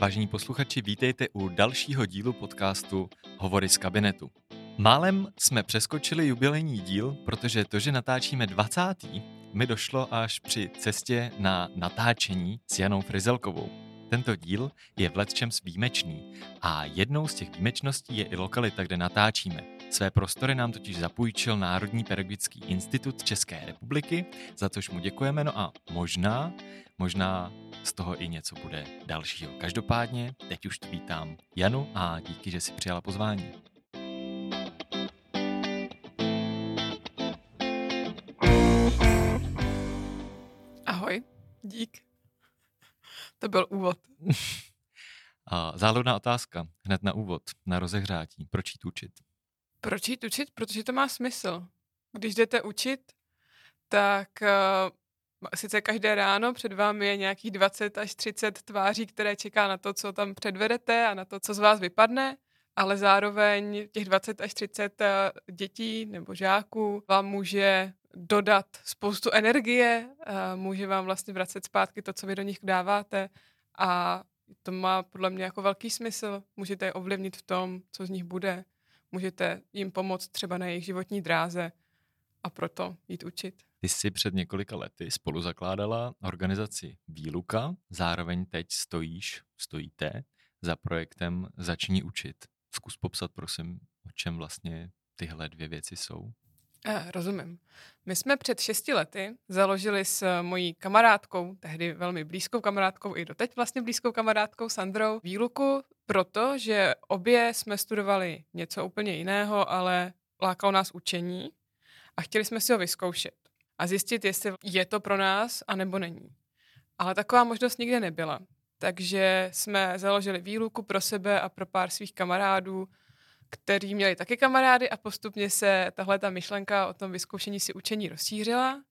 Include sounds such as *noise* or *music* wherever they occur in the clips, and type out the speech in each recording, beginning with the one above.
Vážení posluchači, vítejte u dalšího dílu podcastu Hovory z kabinetu. Málem jsme přeskočili jubilejní díl, protože to, že natáčíme 20. mi došlo až při cestě na natáčení s Janou Frizelkovou. Tento díl je v Letčems výjimečný a jednou z těch výjimečností je i lokalita, kde natáčíme. Své prostory nám totiž zapůjčil Národní pedagogický institut České republiky, za což mu děkujeme, no a možná, možná z toho i něco bude dalšího. Každopádně teď už vítám Janu a díky, že si přijala pozvání. Ahoj, dík. To byl úvod. *laughs* A záludná otázka, hned na úvod, na rozehřátí. Proč jít učit? Proč jít učit? Protože to má smysl. Když jdete učit, tak uh, sice každé ráno před vámi je nějakých 20 až 30 tváří, které čeká na to, co tam předvedete a na to, co z vás vypadne, ale zároveň těch 20 až 30 eh, dětí nebo žáků vám může dodat spoustu energie, uh, může vám vlastně vracet zpátky to, co vy do nich dáváte a to má podle mě jako velký smysl. Můžete je ovlivnit v tom, co z nich bude můžete jim pomoct třeba na jejich životní dráze a proto jít učit. Ty jsi před několika lety spolu zakládala organizaci Výluka, zároveň teď stojíš, stojíte za projektem Začni učit. Zkus popsat, prosím, o čem vlastně tyhle dvě věci jsou. Eh, rozumím. My jsme před šesti lety založili s mojí kamarádkou, tehdy velmi blízkou kamarádkou, i doteď vlastně blízkou kamarádkou Sandrou, výluku, protože obě jsme studovali něco úplně jiného, ale lákalo nás učení a chtěli jsme si ho vyzkoušet a zjistit, jestli je to pro nás, anebo není. Ale taková možnost nikde nebyla. Takže jsme založili výluku pro sebe a pro pár svých kamarádů, který měli taky kamarády a postupně se tahle ta myšlenka o tom vyzkoušení si učení rozšířila.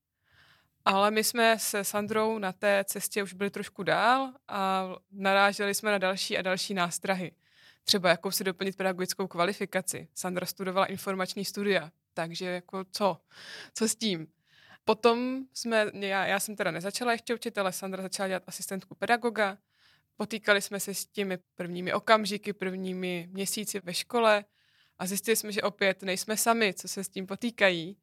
Ale my jsme se Sandrou na té cestě už byli trošku dál a naráželi jsme na další a další nástrahy. Třeba jakou si doplnit pedagogickou kvalifikaci. Sandra studovala informační studia, takže jako co? Co s tím? Potom jsme, já, já jsem teda nezačala ještě učit, ale Sandra začala dělat asistentku pedagoga. Potýkali jsme se s těmi prvními okamžiky, prvními měsíci ve škole a zjistili jsme, že opět nejsme sami, co se s tím potýkají.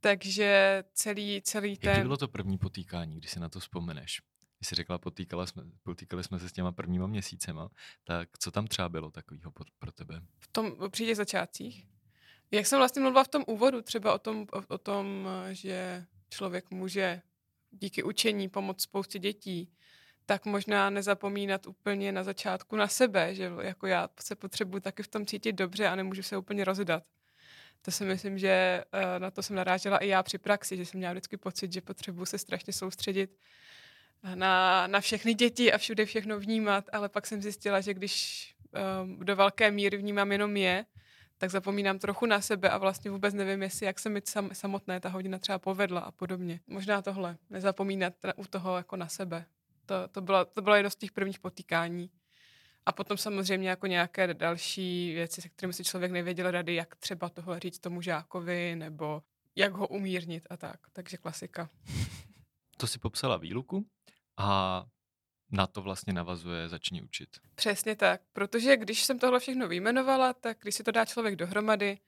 Takže celý, celý ten... Jaký bylo to první potýkání, když si na to vzpomeneš? Když jsi řekla, potýkali jsme, potýkali jsme se s těma prvníma měsícema, tak co tam třeba bylo takového pro tebe? V tom při těch začátcích? Jak jsem vlastně mluvila v tom úvodu, třeba o tom, o, o tom, že člověk může díky učení pomoct spoustě dětí, tak možná nezapomínat úplně na začátku na sebe, že jako já se potřebuji taky v tom cítit dobře a nemůžu se úplně rozdat. To si myslím, že eh, na to jsem narážela i já při praxi, že jsem měla vždycky pocit, že potřebuji se strašně soustředit na, na všechny děti a všude všechno vnímat, ale pak jsem zjistila, že když um, do velké míry vnímám jenom je, tak zapomínám trochu na sebe a vlastně vůbec nevím, jestli jak se mi sam, samotné ta hodina třeba povedla a podobně. Možná tohle, nezapomínat u toho jako na sebe. To, to, bylo, to bylo jedno z těch prvních potýkání. A potom samozřejmě jako nějaké další věci, se kterými si člověk nevěděl rady, jak třeba tohle říct tomu žákovi, nebo jak ho umírnit a tak. Takže klasika. To si popsala výluku a na to vlastně navazuje začni učit. Přesně tak, protože když jsem tohle všechno vyjmenovala, tak když si to dá člověk dohromady,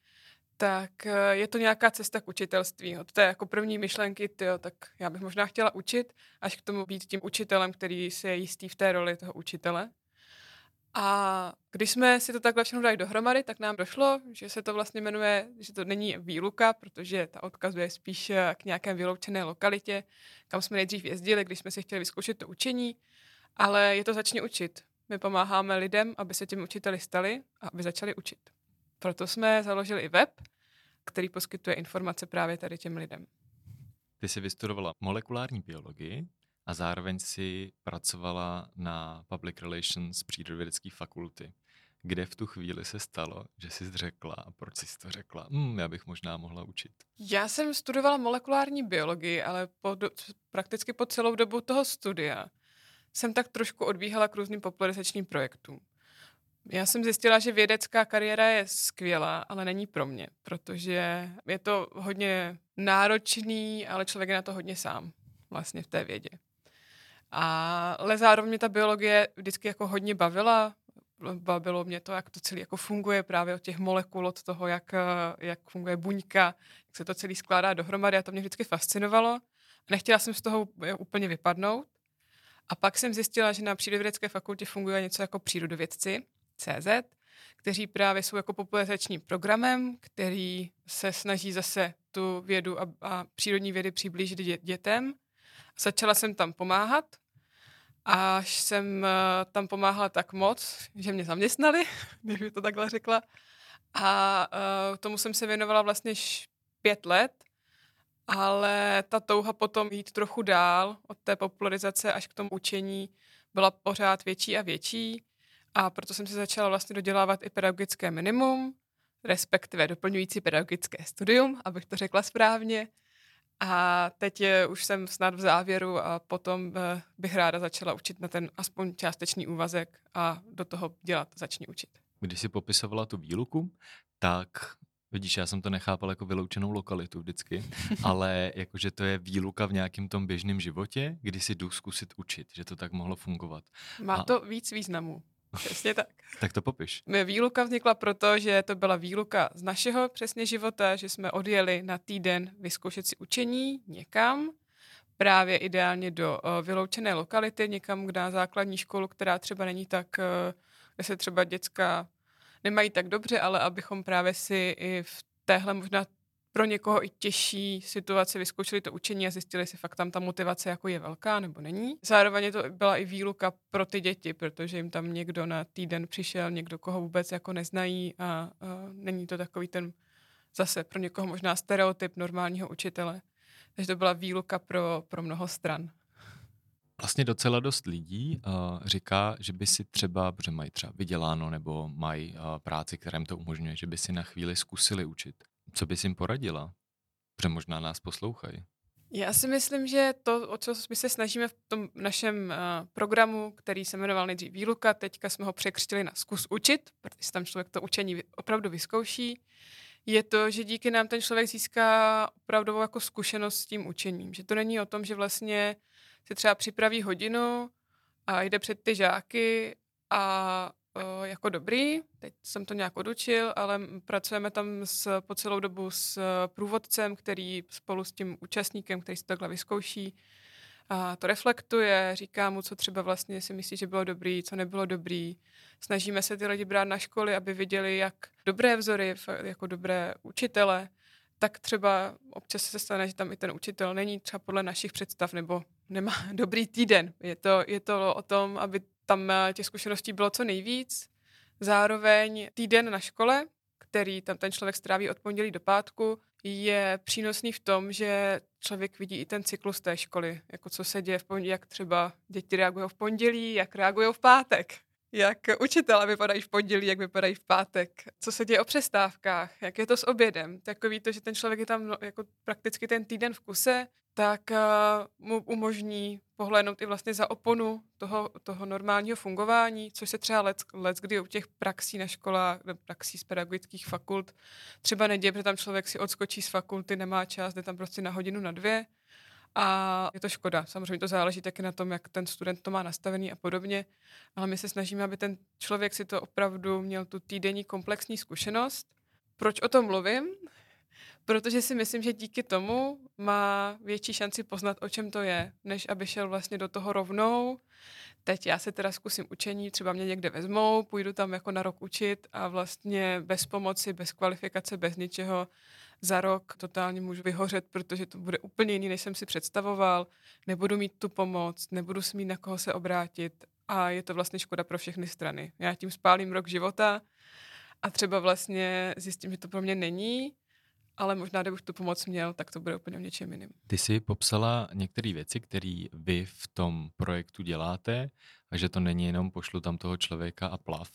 tak eh, je to nějaká cesta k učitelství. Od té jako první myšlenky, tyjo, tak já bych možná chtěla učit, až k tomu být tím učitelem, který si je jistý v té roli toho učitele. A když jsme si to takhle všechno dali dohromady, tak nám došlo, že se to vlastně jmenuje, že to není výluka, protože ta odkazuje spíš eh, k nějaké vyloučené lokalitě, kam jsme nejdřív jezdili, když jsme si chtěli vyzkoušet to učení, ale je to začni učit. My pomáháme lidem, aby se těmi učiteli stali a aby začali učit. Proto jsme založili i web, který poskytuje informace právě tady těm lidem. Ty jsi vystudovala molekulární biologii a zároveň si pracovala na Public Relations přírodovědecké fakulty. Kde v tu chvíli se stalo, že jsi řekla, a proč jsi to řekla, hm, já bych možná mohla učit? Já jsem studovala molekulární biologii, ale po, prakticky po celou dobu toho studia jsem tak trošku odbíhala k různým popularizačním projektům. Já jsem zjistila, že vědecká kariéra je skvělá, ale není pro mě, protože je to hodně náročný, ale člověk je na to hodně sám vlastně v té vědě. ale zároveň mě ta biologie vždycky jako hodně bavila. Bavilo mě to, jak to celé jako funguje právě od těch molekul, od toho, jak, jak funguje buňka, jak se to celé skládá dohromady a to mě vždycky fascinovalo. Nechtěla jsem z toho úplně vypadnout. A pak jsem zjistila, že na přírodovědecké fakultě funguje něco jako přírodovědci, CZ, kteří právě jsou jako popularizačním programem, který se snaží zase tu vědu a, a přírodní vědy přiblížit dě, dětem. Začala jsem tam pomáhat, až jsem uh, tam pomáhala tak moc, že mě zaměstnali, *laughs* bych to takhle řekla. A uh, tomu jsem se věnovala vlastně pět let ale ta touha potom jít trochu dál od té popularizace až k tomu učení byla pořád větší a větší a proto jsem se začala vlastně dodělávat i pedagogické minimum, respektive doplňující pedagogické studium, abych to řekla správně. A teď je, už jsem snad v závěru a potom eh, bych ráda začala učit na ten aspoň částečný úvazek a do toho dělat začni učit. Když jsi popisovala tu výluku, tak Vidíš, já jsem to nechápal jako vyloučenou lokalitu vždycky, *laughs* ale jakože to je výluka v nějakém tom běžném životě, kdy si jdu zkusit učit, že to tak mohlo fungovat. Má A... to víc významů. Přesně tak. *laughs* tak to popiš. Výluka vznikla proto, že to byla výluka z našeho přesně života, že jsme odjeli na týden vyzkoušet si učení někam, právě ideálně do uh, vyloučené lokality, někam na základní školu, která třeba není tak, uh, kde se třeba dětská nemají tak dobře, ale abychom právě si i v téhle možná pro někoho i těžší situaci vyzkoušeli to učení a zjistili si fakt tam ta motivace jako je velká nebo není. Zároveň to byla i výluka pro ty děti, protože jim tam někdo na týden přišel, někdo, koho vůbec jako neznají a, a není to takový ten zase pro někoho možná stereotyp normálního učitele. Takže to byla výluka pro, pro mnoho stran. Vlastně docela dost lidí uh, říká, že by si třeba, protože mají třeba vyděláno nebo mají uh, práci, která jim to umožňuje, že by si na chvíli zkusili učit. Co bys jim poradila? Protože možná nás poslouchají. Já si myslím, že to, o co my se snažíme v tom našem uh, programu, který se jmenoval nejdřív Výluka, teďka jsme ho překřtili na zkus učit, protože tam člověk to učení opravdu vyzkouší, je to, že díky nám ten člověk získá opravdovou jako zkušenost s tím učením. Že to není o tom, že vlastně si třeba připraví hodinu a jde před ty žáky a jako dobrý, teď jsem to nějak odučil, ale pracujeme tam s, po celou dobu s průvodcem, který spolu s tím účastníkem, který si takhle vyzkouší, a to reflektuje, říká mu, co třeba vlastně si myslí, že bylo dobrý, co nebylo dobrý. Snažíme se ty lidi brát na školy, aby viděli, jak dobré vzory, jako dobré učitele, tak třeba občas se stane, že tam i ten učitel není třeba podle našich představ nebo nemá *laughs* dobrý týden. Je to, je to o tom, aby tam eh, těch zkušeností bylo co nejvíc. Zároveň týden na škole, který tam ten člověk stráví od pondělí do pátku, je přínosný v tom, že člověk vidí i ten cyklus té školy, jako co se děje v pondělí, jak třeba děti reagují v pondělí, jak reagují v pátek jak učitele vypadají v pondělí, jak vypadají v pátek, co se děje o přestávkách, jak je to s obědem. Takový to, že ten člověk je tam no, jako prakticky ten týden v kuse, tak uh, mu umožní pohlédnout i vlastně za oponu toho, toho normálního fungování, což se třeba let, let kdy u těch praxí na školách, praxí z pedagogických fakult třeba neděje, protože tam člověk si odskočí z fakulty, nemá čas, jde tam prostě na hodinu, na dvě, a je to škoda. Samozřejmě to záleží taky na tom, jak ten student to má nastavený a podobně, ale my se snažíme, aby ten člověk si to opravdu měl tu týdenní komplexní zkušenost. Proč o tom mluvím? Protože si myslím, že díky tomu má větší šanci poznat, o čem to je, než aby šel vlastně do toho rovnou. Teď já se teda zkusím učení, třeba mě někde vezmou, půjdu tam jako na rok učit a vlastně bez pomoci, bez kvalifikace, bez ničeho za rok totálně můžu vyhořet, protože to bude úplně jiný, než jsem si představoval. Nebudu mít tu pomoc, nebudu smít na koho se obrátit a je to vlastně škoda pro všechny strany. Já tím spálím rok života a třeba vlastně zjistím, že to pro mě není, ale možná, kdybych tu pomoc měl, tak to bude úplně o něčem jiným. Ty jsi popsala některé věci, které vy v tom projektu děláte a že to není jenom pošlu tam toho člověka a plav,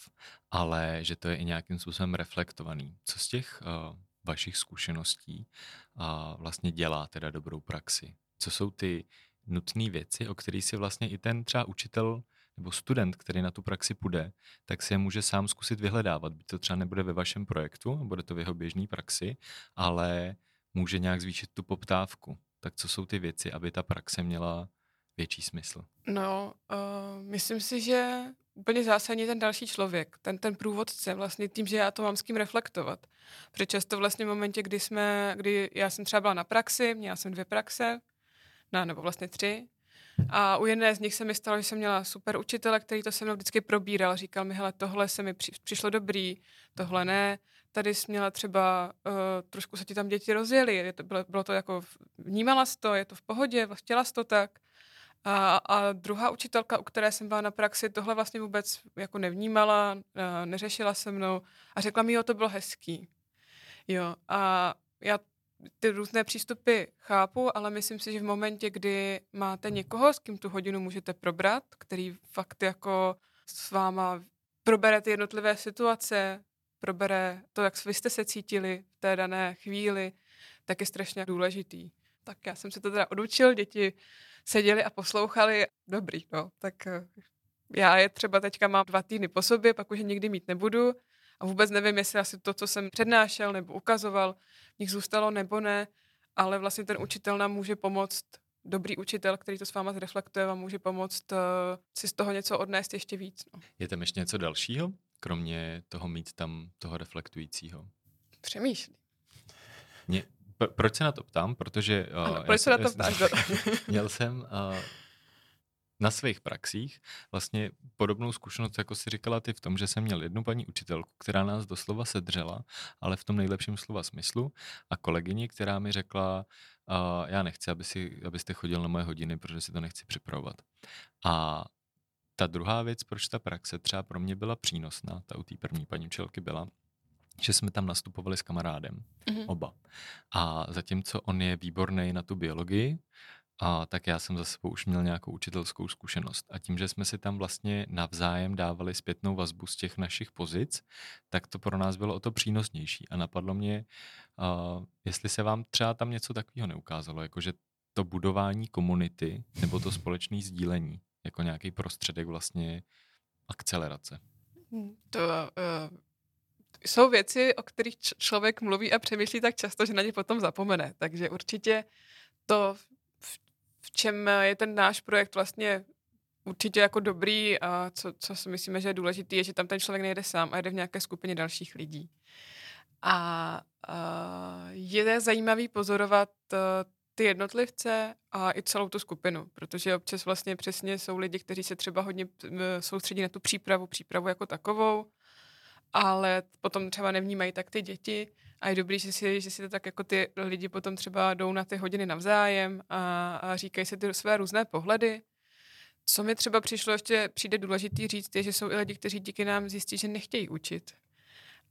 ale že to je i nějakým způsobem reflektovaný. Co z těch uh, vašich zkušeností a vlastně dělá teda dobrou praxi? Co jsou ty nutné věci, o kterých si vlastně i ten třeba učitel nebo student, který na tu praxi půjde, tak si může sám zkusit vyhledávat. Byť to třeba nebude ve vašem projektu, bude to v jeho běžné praxi, ale může nějak zvýšit tu poptávku. Tak co jsou ty věci, aby ta praxe měla větší smysl? No, uh, myslím si, že úplně zásadní ten další člověk, ten, ten průvodce, vlastně tím, že já to mám s kým reflektovat. Protože často vlastně v momentě, kdy jsme, kdy já jsem třeba byla na praxi, měla jsem dvě praxe, no, nebo vlastně tři, a u jedné z nich se mi stalo, že jsem měla super učitele, který to se mnou vždycky probíral. Říkal mi, hele, tohle se mi při, přišlo dobrý, tohle ne. Tady jsi měla třeba, uh, trošku se ti tam děti rozjeli, je to, bylo, bylo to jako, vnímala jsi to, je to v pohodě, chtěla jsi to tak. A, a druhá učitelka, u které jsem byla na praxi, tohle vlastně vůbec jako nevnímala, uh, neřešila se mnou a řekla mi, jo, to bylo hezký. Jo, a já ty různé přístupy chápu, ale myslím si, že v momentě, kdy máte někoho, s kým tu hodinu můžete probrat, který fakt jako s váma probere ty jednotlivé situace, probere to, jak vy jste se cítili v té dané chvíli, tak je strašně důležitý. Tak já jsem se to teda odučil, děti seděli a poslouchali. Dobrý, no, tak eh, já je třeba teďka mám dva týdny po sobě, pak už je nikdy mít nebudu a vůbec nevím, jestli asi to, co jsem přednášel nebo ukazoval, v nich zůstalo nebo ne, ale vlastně ten učitel nám může pomoct, dobrý učitel, který to s váma zreflektuje, vám může pomoct uh, si z toho něco odnést ještě víc. No. Je tam ještě něco dalšího, kromě toho mít tam toho reflektujícího? Přemýšlí. Mě, proč se na to ptám? Protože... Uh, ano, proč se na to ptáš? *laughs* měl jsem uh, na svých praxích vlastně podobnou zkušenost, jako si říkala ty v tom, že jsem měl jednu paní učitelku, která nás doslova sedřela, ale v tom nejlepším slova smyslu a kolegyni, která mi řekla, uh, já nechci, aby si, abyste chodil na moje hodiny, protože si to nechci připravovat. A ta druhá věc, proč ta praxe třeba pro mě byla přínosná, ta u té první paní učitelky byla, že jsme tam nastupovali s kamarádem, mm-hmm. oba. A zatímco on je výborný na tu biologii, a tak já jsem za sebou už měl nějakou učitelskou zkušenost. A tím, že jsme si tam vlastně navzájem dávali zpětnou vazbu z těch našich pozic, tak to pro nás bylo o to přínosnější. A napadlo mě, uh, jestli se vám třeba tam něco takového neukázalo, jakože to budování komunity nebo to společné sdílení jako nějaký prostředek vlastně akcelerace. To uh, jsou věci, o kterých č- člověk mluví a přemýšlí tak často, že na ně potom zapomene. Takže určitě to v čem je ten náš projekt vlastně určitě jako dobrý a co, co si myslíme, že je důležité, je, že tam ten člověk nejde sám a jde v nějaké skupině dalších lidí. A, a je zajímavý pozorovat uh, ty jednotlivce a i celou tu skupinu, protože občas vlastně přesně jsou lidi, kteří se třeba hodně soustředí na tu přípravu, přípravu jako takovou, ale potom třeba nevnímají tak ty děti a je dobrý, že si, že si to tak jako ty lidi potom třeba jdou na ty hodiny navzájem a, a říkají si ty své různé pohledy. Co mi třeba přišlo ještě přijde důležitý říct, je, že jsou i lidi, kteří díky nám zjistí, že nechtějí učit.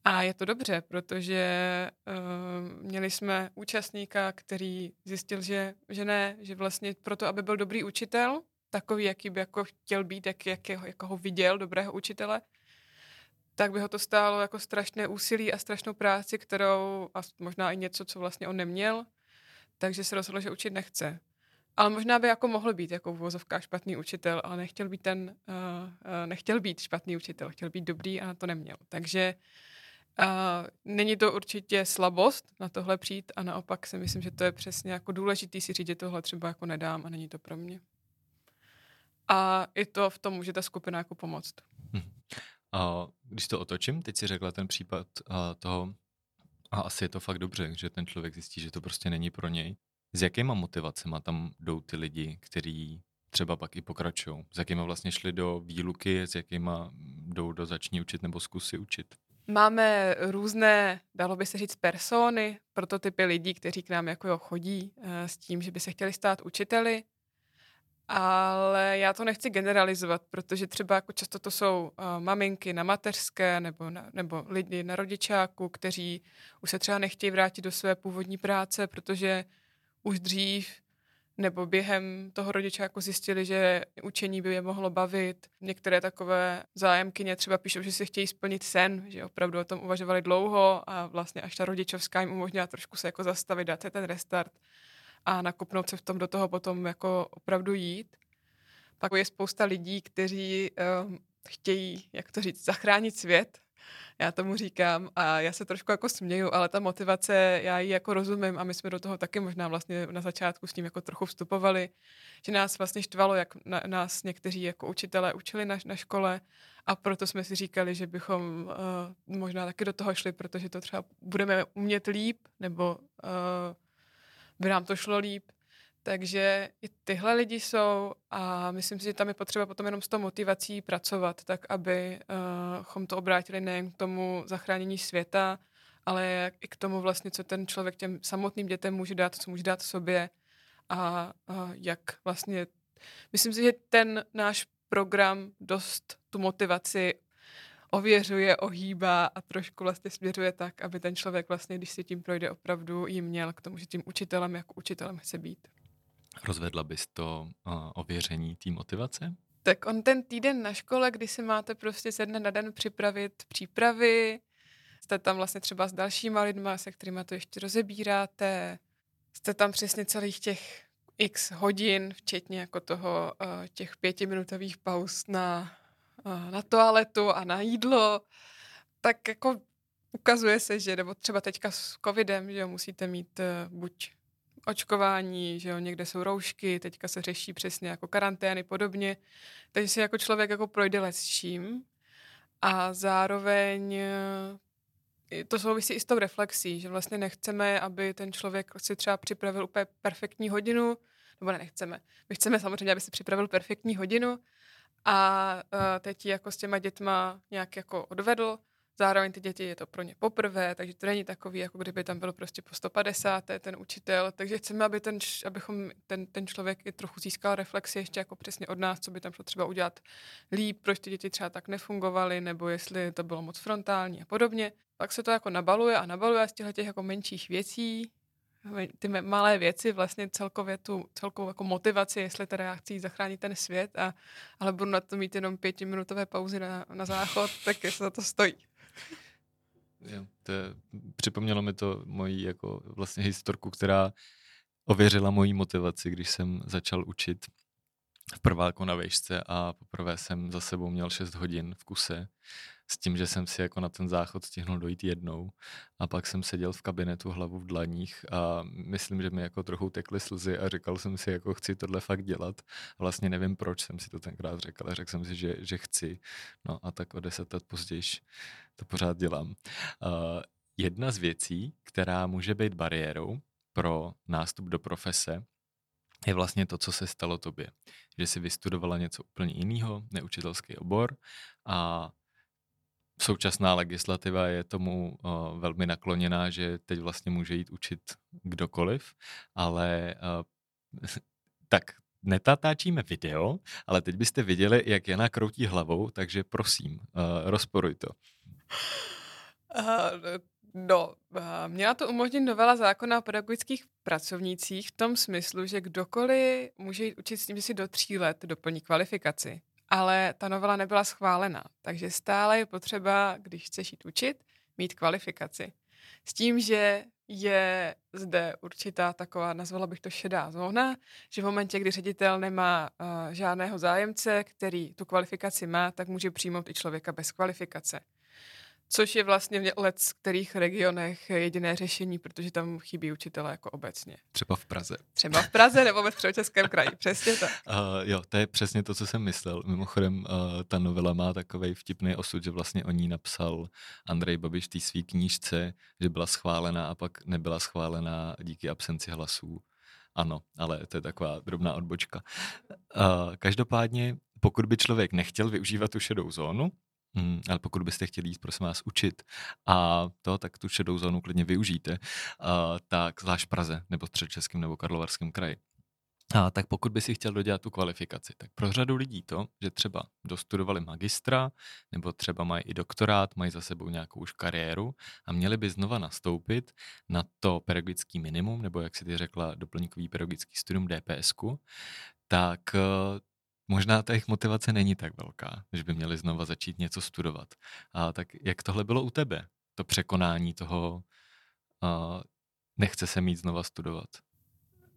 A je to dobře, protože uh, měli jsme účastníka, který zjistil, že, že ne, že vlastně proto, aby byl dobrý učitel, takový, jaký by jako chtěl být, jak, jak, jako ho viděl, dobrého učitele, tak by ho to stálo jako strašné úsilí a strašnou práci, kterou a možná i něco, co vlastně on neměl, takže se rozhodl, že učit nechce. Ale možná by jako mohl být jako v špatný učitel, ale nechtěl být ten, uh, uh, nechtěl být špatný učitel, chtěl být dobrý a to neměl. Takže uh, není to určitě slabost na tohle přijít a naopak si myslím, že to je přesně jako důležitý si říct, že tohle třeba jako nedám a není to pro mě. A i to v tom může ta skupina jako pomoct. Hmm. A když to otočím, teď si řekla ten případ a toho, a asi je to fakt dobře, že ten člověk zjistí, že to prostě není pro něj. S jakýma motivacemi tam jdou ty lidi, kteří třeba pak i pokračují? S jakýma vlastně šli do výluky, s jakýma jdou do zační učit nebo zkusy učit? Máme různé, dalo by se říct, persony, prototypy lidí, kteří k nám jako jo, chodí e, s tím, že by se chtěli stát učiteli. Ale já to nechci generalizovat, protože třeba jako často to jsou uh, maminky na mateřské nebo, na, nebo lidi na rodičáku, kteří už se třeba nechtějí vrátit do své původní práce, protože už dřív nebo během toho rodičáku zjistili, že učení by je mohlo bavit. Některé takové zájemkyně třeba píšou, že si chtějí splnit sen, že opravdu o tom uvažovali dlouho a vlastně až ta rodičovská jim umožnila trošku se jako zastavit, dát se ten restart a nakopnout se v tom do toho potom jako opravdu jít. Pak je spousta lidí, kteří uh, chtějí, jak to říct, zachránit svět já tomu říkám a já se trošku jako směju, ale ta motivace, já ji jako rozumím a my jsme do toho taky možná vlastně na začátku s tím jako trochu vstupovali, že nás vlastně štvalo, jak na, nás někteří jako učitelé učili na, na škole a proto jsme si říkali, že bychom uh, možná taky do toho šli, protože to třeba budeme umět líp nebo uh, by nám to šlo líp. Takže i tyhle lidi jsou a myslím si, že tam je potřeba potom jenom s tou motivací pracovat, tak abychom uh, to obrátili nejen k tomu zachránění světa, ale i k tomu vlastně, co ten člověk těm samotným dětem může dát, co může dát sobě a uh, jak vlastně... Myslím si, že ten náš program dost tu motivaci ověřuje, ohýbá a trošku vlastně směřuje tak, aby ten člověk vlastně, když si tím projde opravdu, jim měl k tomu, že tím učitelem jako učitelem chce být. Rozvedla bys to uh, ověření té motivace? Tak on ten týden na škole, kdy si máte prostě ze dne na den připravit přípravy, jste tam vlastně třeba s dalšíma lidma, se kterými to ještě rozebíráte, jste tam přesně celých těch x hodin, včetně jako toho uh, těch pětiminutových pauz na, na toaletu a na jídlo, tak jako ukazuje se, že nebo třeba teďka s covidem, že jo, musíte mít uh, buď očkování, že jo, někde jsou roušky, teďka se řeší přesně jako karantény podobně, takže si jako člověk jako projde let s čím a zároveň eh, to souvisí i s tou reflexí, že vlastně nechceme, aby ten člověk si třeba připravil úplně perfektní hodinu, nebo ne, nechceme. My chceme samozřejmě, aby si připravil perfektní hodinu a uh, teď jako s těma dětma nějak jako odvedl, Zároveň ty děti je to pro ně poprvé, takže to není takový, jako kdyby tam byl prostě po 150. ten učitel. Takže chceme, aby ten, abychom ten, ten člověk i trochu získal reflexi ještě jako přesně od nás, co by tam šlo třeba udělat líp, proč ty děti třeba tak nefungovaly, nebo jestli to bylo moc frontální a podobně. Pak se to jako nabaluje a nabaluje z těchto těch jako menších věcí, ty malé věci, vlastně celkově tu celkovou jako motivaci, jestli teda já chci zachránit ten svět, a, ale budu na to mít jenom pětiminutové pauzy na, na záchod, *laughs* tak jestli za to stojí. Jo, to je, připomnělo mi to moji jako vlastně historku, která ověřila moji motivaci, když jsem začal učit v prváku na vejšce a poprvé jsem za sebou měl 6 hodin v kuse s tím, že jsem si jako na ten záchod stihnul dojít jednou a pak jsem seděl v kabinetu hlavu v dlaních a myslím, že mi jako trochu tekly slzy a říkal jsem si, jako chci tohle fakt dělat. Vlastně nevím, proč jsem si to tenkrát řekl, ale řekl jsem si, že, že chci. No a tak o deset let později to pořád dělám. Uh, jedna z věcí, která může být bariérou pro nástup do profese, je vlastně to, co se stalo tobě. Že jsi vystudovala něco úplně jiného, neučitelský obor a současná legislativa je tomu uh, velmi nakloněná, že teď vlastně může jít učit kdokoliv, ale uh, *laughs* tak netatáčíme video, ale teď byste viděli, jak Jana kroutí hlavou, takže prosím, uh, rozporuj to. No, měla to umožnit novela zákona o pedagogických pracovnících v tom smyslu, že kdokoliv může jít učit s tím, že si do tří let doplní kvalifikaci ale ta novela nebyla schválena. Takže stále je potřeba, když chceš jít učit, mít kvalifikaci. S tím, že je zde určitá taková, nazvala bych to šedá zóna, že v momentě, kdy ředitel nemá uh, žádného zájemce, který tu kvalifikaci má, tak může přijmout i člověka bez kvalifikace. Což je vlastně v let kterých regionech jediné řešení, protože tam chybí učitele jako obecně. Třeba v Praze. Třeba v Praze nebo ve středočeském kraji, *laughs* přesně tak. Uh, jo, to je přesně to, co jsem myslel. Mimochodem, uh, ta novela má takový vtipný osud, že vlastně o ní napsal Andrej Babiš v té své knížce, že byla schválená a pak nebyla schválená díky absenci hlasů. Ano, ale to je taková drobná odbočka. Uh, každopádně, pokud by člověk nechtěl využívat tu šedou zónu, Hmm, ale pokud byste chtěli jít, prosím vás, učit a to, tak tu šedou zónu klidně využijte, uh, tak zvlášť Praze nebo středočeském nebo Karlovarském kraji. A tak pokud by si chtěl dodělat tu kvalifikaci, tak pro řadu lidí to, že třeba dostudovali magistra, nebo třeba mají i doktorát, mají za sebou nějakou už kariéru a měli by znova nastoupit na to pedagogický minimum, nebo jak si ty řekla, doplňkový pedagogický studium DPSku, tak možná ta jejich motivace není tak velká, že by měli znova začít něco studovat. A tak jak tohle bylo u tebe? To překonání toho, uh, nechce se mít znova studovat.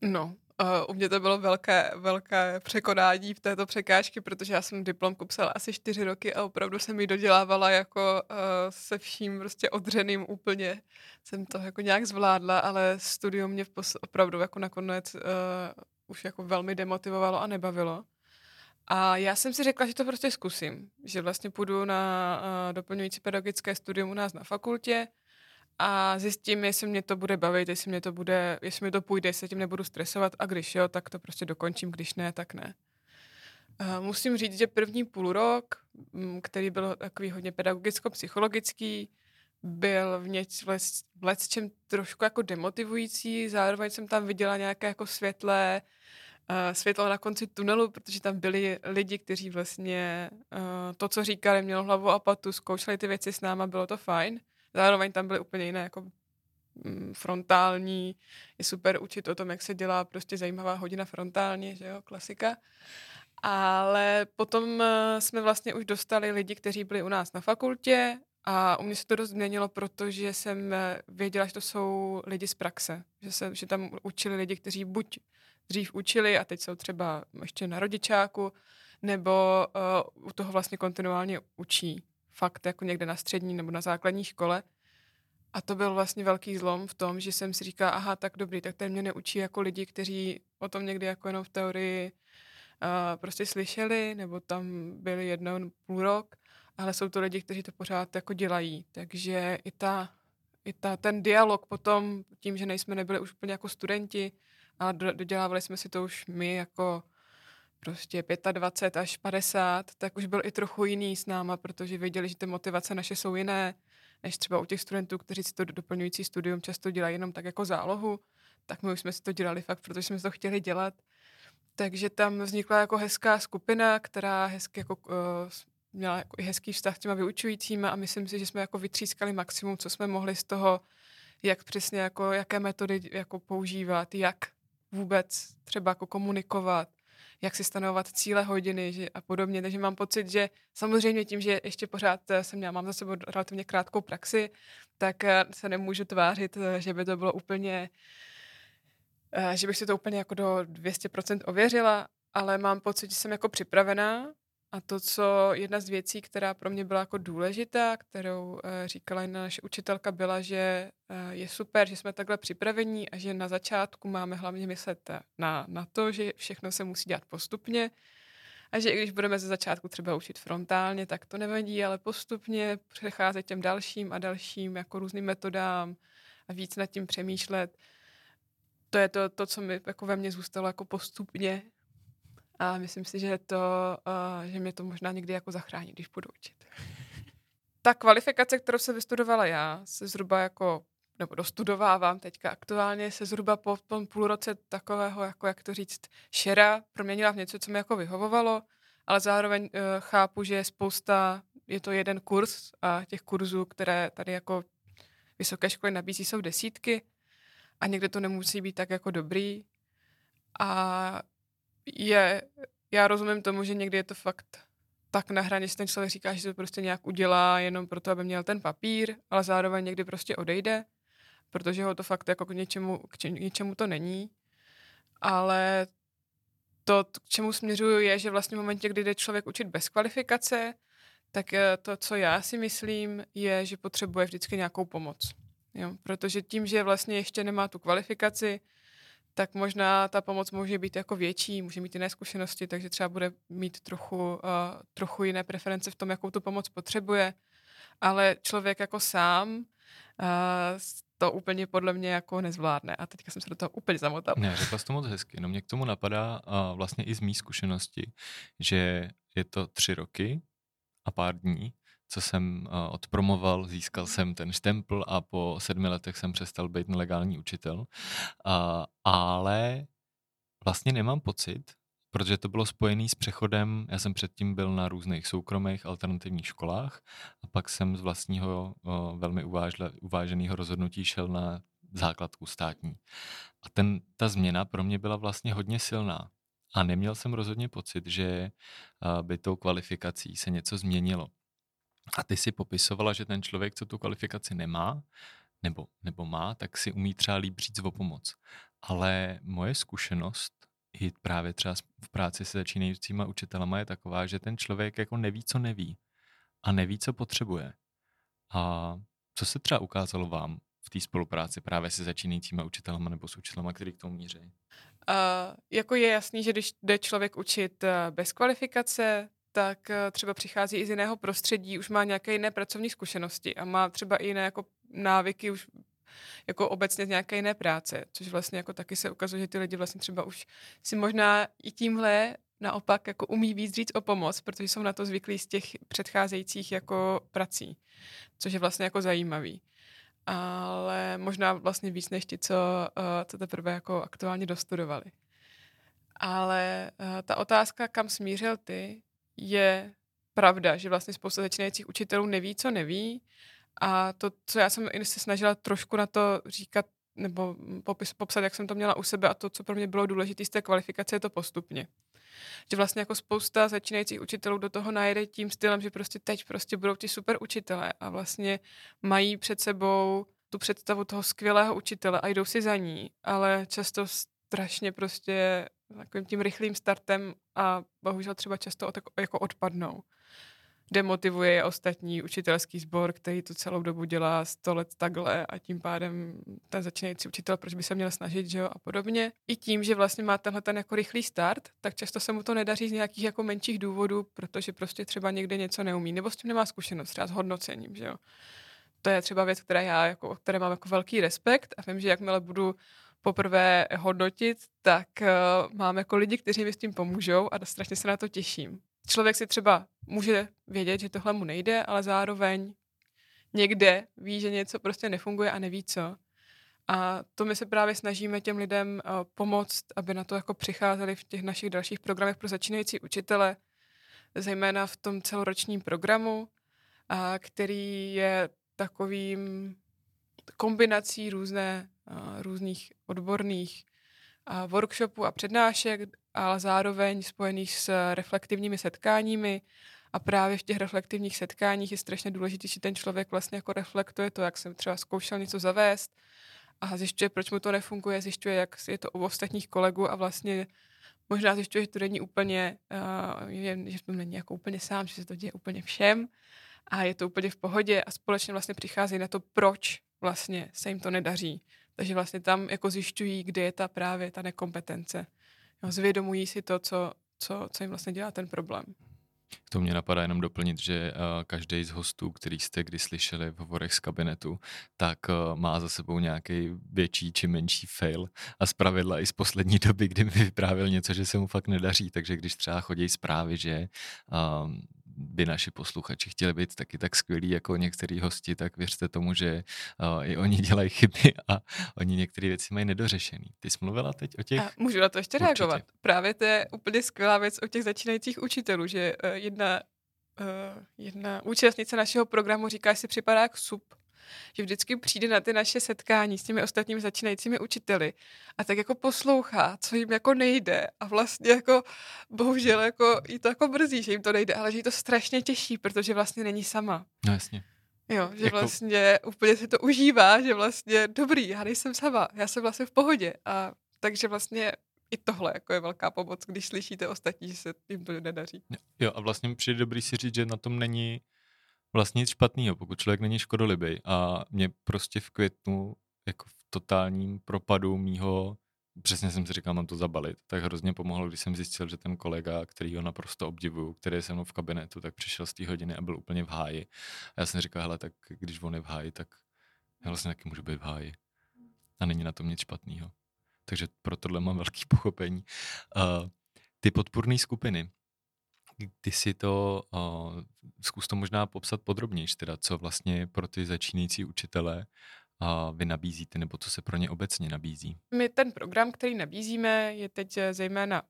No, Uh, u mě to bylo velké, velké překonání v této překážky, protože já jsem diplomku psala asi čtyři roky a opravdu jsem ji dodělávala jako uh, se vším prostě odřeným úplně. Jsem to jako nějak zvládla, ale studium mě v pos- opravdu jako nakonec uh, už jako velmi demotivovalo a nebavilo. A já jsem si řekla, že to prostě zkusím, že vlastně půjdu na uh, doplňující pedagogické studium u nás na fakultě, a zjistím, jestli mě to bude bavit, jestli mě to bude, jestli mě to půjde, jestli tím nebudu stresovat a když jo, tak to prostě dokončím, když ne, tak ne. Uh, musím říct, že první půl rok, mm, který byl takový hodně pedagogicko-psychologický, byl v něč v čem trošku jako demotivující, zároveň jsem tam viděla nějaké jako světlé, světlo na konci tunelu, protože tam byli lidi, kteří vlastně uh, to, co říkali, mělo hlavu a patu, zkoušeli ty věci s náma, bylo to fajn. Zároveň tam byly úplně jiné jako mm, frontální, je super učit o tom, jak se dělá prostě zajímavá hodina frontálně, že jo, klasika. Ale potom eh, jsme vlastně už dostali lidi, kteří byli u nás na fakultě a u mě se to dost změnilo, protože jsem eh, věděla, že to jsou lidi z praxe, že, se, že tam učili lidi, kteří buď dřív učili a teď jsou třeba ještě na rodičáku, nebo uh, u toho vlastně kontinuálně učí fakt jako někde na střední nebo na základní škole. A to byl vlastně velký zlom v tom, že jsem si říkala, aha, tak dobrý, tak ten mě neučí jako lidi, kteří o tom někdy jako jenom v teorii uh, prostě slyšeli, nebo tam byli jednou půl rok, ale jsou to lidi, kteří to pořád jako dělají. Takže i ta, i ta, ten dialog potom, tím, že nejsme nebyli už úplně jako studenti, a dodělávali jsme si to už my jako prostě 25 až 50, tak už byl i trochu jiný s náma, protože věděli, že ty motivace naše jsou jiné, než třeba u těch studentů, kteří si to doplňující studium často dělají jenom tak jako zálohu, tak my už jsme si to dělali fakt, protože jsme to chtěli dělat. Takže tam vznikla jako hezká skupina, která hezky jako, uh, měla jako i hezký vztah s těma vyučujícíma a myslím si, že jsme jako vytřískali maximum, co jsme mohli z toho, jak přesně jako, jaké metody jako používat, jak vůbec třeba jako komunikovat, jak si stanovovat cíle hodiny že, a podobně. Takže mám pocit, že samozřejmě tím, že ještě pořád eh, jsem měla, mám za sebou relativně krátkou praxi, tak eh, se nemůžu tvářit, eh, že by to bylo úplně, že bych si to úplně jako do 200% ověřila, ale mám pocit, že jsem jako připravená a to, co jedna z věcí, která pro mě byla jako důležitá, kterou uh, říkala jedna naše učitelka, byla, že uh, je super, že jsme takhle připravení a že na začátku máme hlavně myslet na, na to, že všechno se musí dělat postupně a že i když budeme ze začátku třeba učit frontálně, tak to nevadí, ale postupně přecházet těm dalším a dalším jako různým metodám a víc nad tím přemýšlet. To je to, to co mi jako ve mně zůstalo jako postupně a myslím si, že, to, uh, že mě to možná někdy jako zachrání, když budu učit. *laughs* Ta kvalifikace, kterou se vystudovala já, se zhruba jako, nebo dostudovávám teďka aktuálně, se zhruba po tom půl roce takového, jako jak to říct, šera proměnila v něco, co mi jako vyhovovalo, ale zároveň uh, chápu, že je spousta, je to jeden kurz a těch kurzů, které tady jako vysoké školy nabízí, jsou desítky a někde to nemusí být tak jako dobrý. A je, já rozumím tomu, že někdy je to fakt tak na hraně, že ten člověk říká, že to prostě nějak udělá jenom proto, aby měl ten papír, ale zároveň někdy prostě odejde, protože ho to fakt jako k něčemu, k něčemu to není. Ale to, k čemu směřuju, je, že vlastně v momentě, kdy jde člověk učit bez kvalifikace, tak eh, to, co já si myslím, je, že potřebuje vždycky nějakou pomoc. Jo? Protože tím, že vlastně ještě nemá tu kvalifikaci, tak možná ta pomoc může být jako větší, může mít jiné zkušenosti, takže třeba bude mít trochu, uh, trochu jiné preference v tom, jakou tu pomoc potřebuje. Ale člověk jako sám uh, to úplně podle mě jako nezvládne. A teďka jsem se do toho úplně zamotal. Ne, řekla jsi to moc hezky. No mě k tomu napadá uh, vlastně i z mý zkušenosti, že je to tři roky a pár dní, co jsem uh, odpromoval, získal jsem ten štempl a po sedmi letech jsem přestal být nelegální učitel. Uh, ale vlastně nemám pocit, protože to bylo spojené s přechodem, já jsem předtím byl na různých soukromých alternativních školách a pak jsem z vlastního uh, velmi uvážle, uváženého rozhodnutí šel na základku státní. A ten, ta změna pro mě byla vlastně hodně silná. A neměl jsem rozhodně pocit, že by tou kvalifikací se něco změnilo. A ty si popisovala, že ten člověk, co tu kvalifikaci nemá, nebo, nebo má, tak si umí třeba líp říct o pomoc. Ale moje zkušenost i právě třeba v práci se začínajícíma učitelama je taková, že ten člověk jako neví, co neví a neví, co potřebuje. A co se třeba ukázalo vám v té spolupráci právě se začínajícíma učitelama nebo s učitelama, který k tomu míří? Uh, jako je jasný, že když jde člověk učit uh, bez kvalifikace, tak uh, třeba přichází i z jiného prostředí, už má nějaké jiné pracovní zkušenosti a má třeba i jiné jako návyky už jako obecně z nějaké jiné práce, což vlastně jako taky se ukazuje, že ty lidi vlastně třeba už si možná i tímhle naopak jako umí víc říct o pomoc, protože jsou na to zvyklí z těch předcházejících jako prací, což je vlastně jako zajímavý. Ale možná vlastně víc než ti, co, co teprve jako aktuálně dostudovali. Ale uh, ta otázka, kam smířil ty, je pravda, že vlastně spousta začínajících učitelů neví, co neví a to, co já jsem se snažila trošku na to říkat, nebo popis, popsat, jak jsem to měla u sebe a to, co pro mě bylo důležité z té kvalifikace, je to postupně. Že vlastně jako spousta začínajících učitelů do toho najede tím stylem, že prostě teď prostě budou ti super učitelé a vlastně mají před sebou tu představu toho skvělého učitele a jdou si za ní, ale často strašně prostě takovým tím rychlým startem a bohužel třeba často jako odpadnou demotivuje je ostatní učitelský sbor, který to celou dobu dělá sto let takhle a tím pádem ten začínající učitel, proč by se měl snažit, že jo, a podobně. I tím, že vlastně má tenhle ten jako rychlý start, tak často se mu to nedaří z nějakých jako menších důvodů, protože prostě třeba někde něco neumí, nebo s tím nemá zkušenost, třeba s hodnocením, že jo. To je třeba věc, která já jako, které mám jako velký respekt a vím, že jakmile budu poprvé hodnotit, tak uh, mám jako lidi, kteří mi s tím pomůžou a strašně se na to těším člověk si třeba může vědět, že tohle mu nejde, ale zároveň někde ví, že něco prostě nefunguje a neví co. A to my se právě snažíme těm lidem uh, pomoct, aby na to jako přicházeli v těch našich dalších programech pro začínající učitele, zejména v tom celoročním programu, a který je takovým kombinací různé, různých odborných uh, workshopů a přednášek, ale zároveň spojených s reflektivními setkáními. A právě v těch reflektivních setkáních je strašně důležité, že ten člověk vlastně jako reflektuje to, jak jsem třeba zkoušel něco zavést a zjišťuje, proč mu to nefunguje, zjišťuje, jak je to u ostatních kolegů a vlastně možná zjišťuje, že to není úplně, uh, je, že to není jako úplně sám, že se to děje úplně všem a je to úplně v pohodě a společně vlastně přichází na to, proč vlastně se jim to nedaří. Takže vlastně tam jako zjišťují, kde je ta právě ta nekompetence jo, zvědomují si to, co, co, co jim vlastně dělá ten problém. K tomu mě napadá jenom doplnit, že uh, každý z hostů, který jste kdy slyšeli v hovorech z kabinetu, tak uh, má za sebou nějaký větší či menší fail a zpravidla i z poslední doby, kdy mi vyprávěl něco, že se mu fakt nedaří, takže když třeba chodí zprávy, že uh, by naši posluchači chtěli být taky tak skvělí jako některý hosti, tak věřte tomu, že uh, i oni dělají chyby a oni některé věci mají nedořešený. Ty jsi mluvila teď o těch? A můžu na to ještě Určitě. reagovat. Právě to je úplně skvělá věc o těch začínajících učitelů, že uh, jedna, uh, jedna účastnice našeho programu říká, že si připadá jak sup že vždycky přijde na ty naše setkání s těmi ostatními začínajícími učiteli a tak jako poslouchá, co jim jako nejde a vlastně jako bohužel jako jí to jako brzí, že jim to nejde, ale že jí to strašně těší, protože vlastně není sama. No jasně. Jo, že jako... vlastně úplně si to užívá, že vlastně dobrý, já nejsem sama, já jsem vlastně v pohodě a takže vlastně i tohle jako je velká pomoc, když slyšíte ostatní, že se jim to nedaří. Jo a vlastně přijde dobrý si říct, že na tom není vlastně nic špatného, pokud člověk není škodolibý. A mě prostě v květnu, jako v totálním propadu mýho, přesně jsem si říkal, mám to zabalit, tak hrozně pomohlo, když jsem zjistil, že ten kolega, který ho naprosto obdivuju, který je se mnou v kabinetu, tak přišel z té hodiny a byl úplně v háji. A já jsem říkal, hele, tak když on je v háji, tak já vlastně taky můžu být v háji. A není na tom nic špatného. Takže pro tohle mám velký pochopení. Uh, ty podpůrné skupiny, ty si to, uh, zkus to možná popsat podrobněji, teda co vlastně pro ty začínající učitele uh, vy nabízíte, nebo co se pro ně obecně nabízí? My ten program, který nabízíme, je teď eh, zejména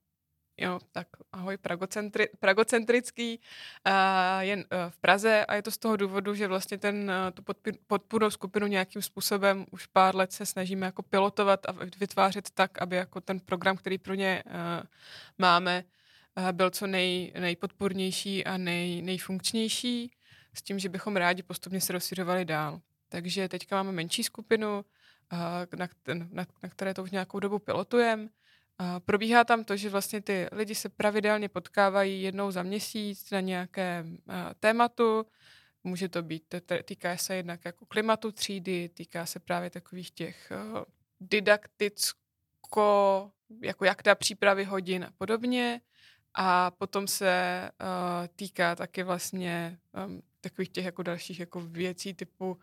Jo, tak ahoj, pragocentri, pragocentrický, uh, jen v Praze a je to z toho důvodu, že vlastně ten, tu podpůrnou skupinu nějakým způsobem už pár let se snažíme jako pilotovat a vytvářet tak, aby jako ten program, který pro ně máme, byl co nej, nejpodpornější a nej, nejfunkčnější, s tím, že bychom rádi postupně se rozšiřovali dál. Takže teďka máme menší skupinu, na, na, na které to už nějakou dobu pilotujeme. Probíhá tam to, že vlastně ty lidi se pravidelně potkávají jednou za měsíc na nějakém tématu. Může to být, týká se jednak jako klimatu třídy, týká se právě takových těch didakticko, jako jak ta přípravy hodin a podobně. A potom se uh, týká taky vlastně um, takových těch jako dalších jako věcí typu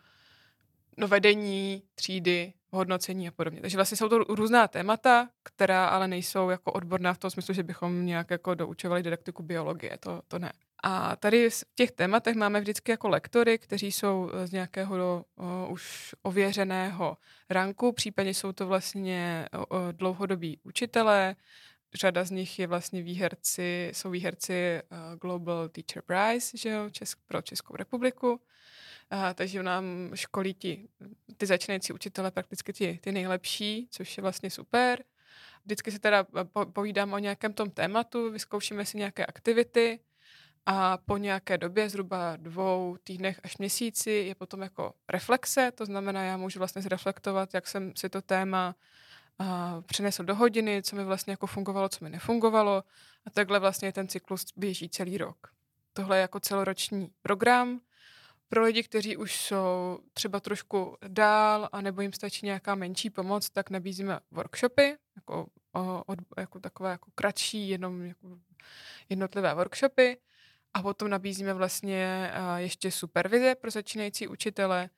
no, vedení třídy, hodnocení a podobně. Takže vlastně jsou to různá témata, která ale nejsou jako odborná v tom smyslu, že bychom nějak jako doučovali didaktiku biologie, to, to ne. A tady v těch tématech máme vždycky jako lektory, kteří jsou z nějakého o, už ověřeného ranku, případně jsou to vlastně dlouhodobí učitelé, řada z nich je vlastně výherci, jsou výherci uh, Global Teacher Prize, že jo, Česk, pro Českou republiku. Uh, takže nám školí ti, ty začínající učitele prakticky ti, ty nejlepší, což je vlastně super. Vždycky se teda povídám o nějakém tom tématu, vyzkoušíme si nějaké aktivity a po nějaké době, zhruba dvou týdnech až měsíci, je potom jako reflexe, to znamená, já můžu vlastně zreflektovat, jak jsem si to téma a přinesl do hodiny, co mi vlastně jako fungovalo, co mi nefungovalo. A takhle vlastně ten cyklus běží celý rok. Tohle je jako celoroční program. Pro lidi, kteří už jsou třeba trošku dál a nebo jim stačí nějaká menší pomoc, tak nabízíme workshopy, jako, od, jako takové jako kratší, jenom jako jednotlivé workshopy. A potom nabízíme vlastně ještě supervize pro začínající učitele,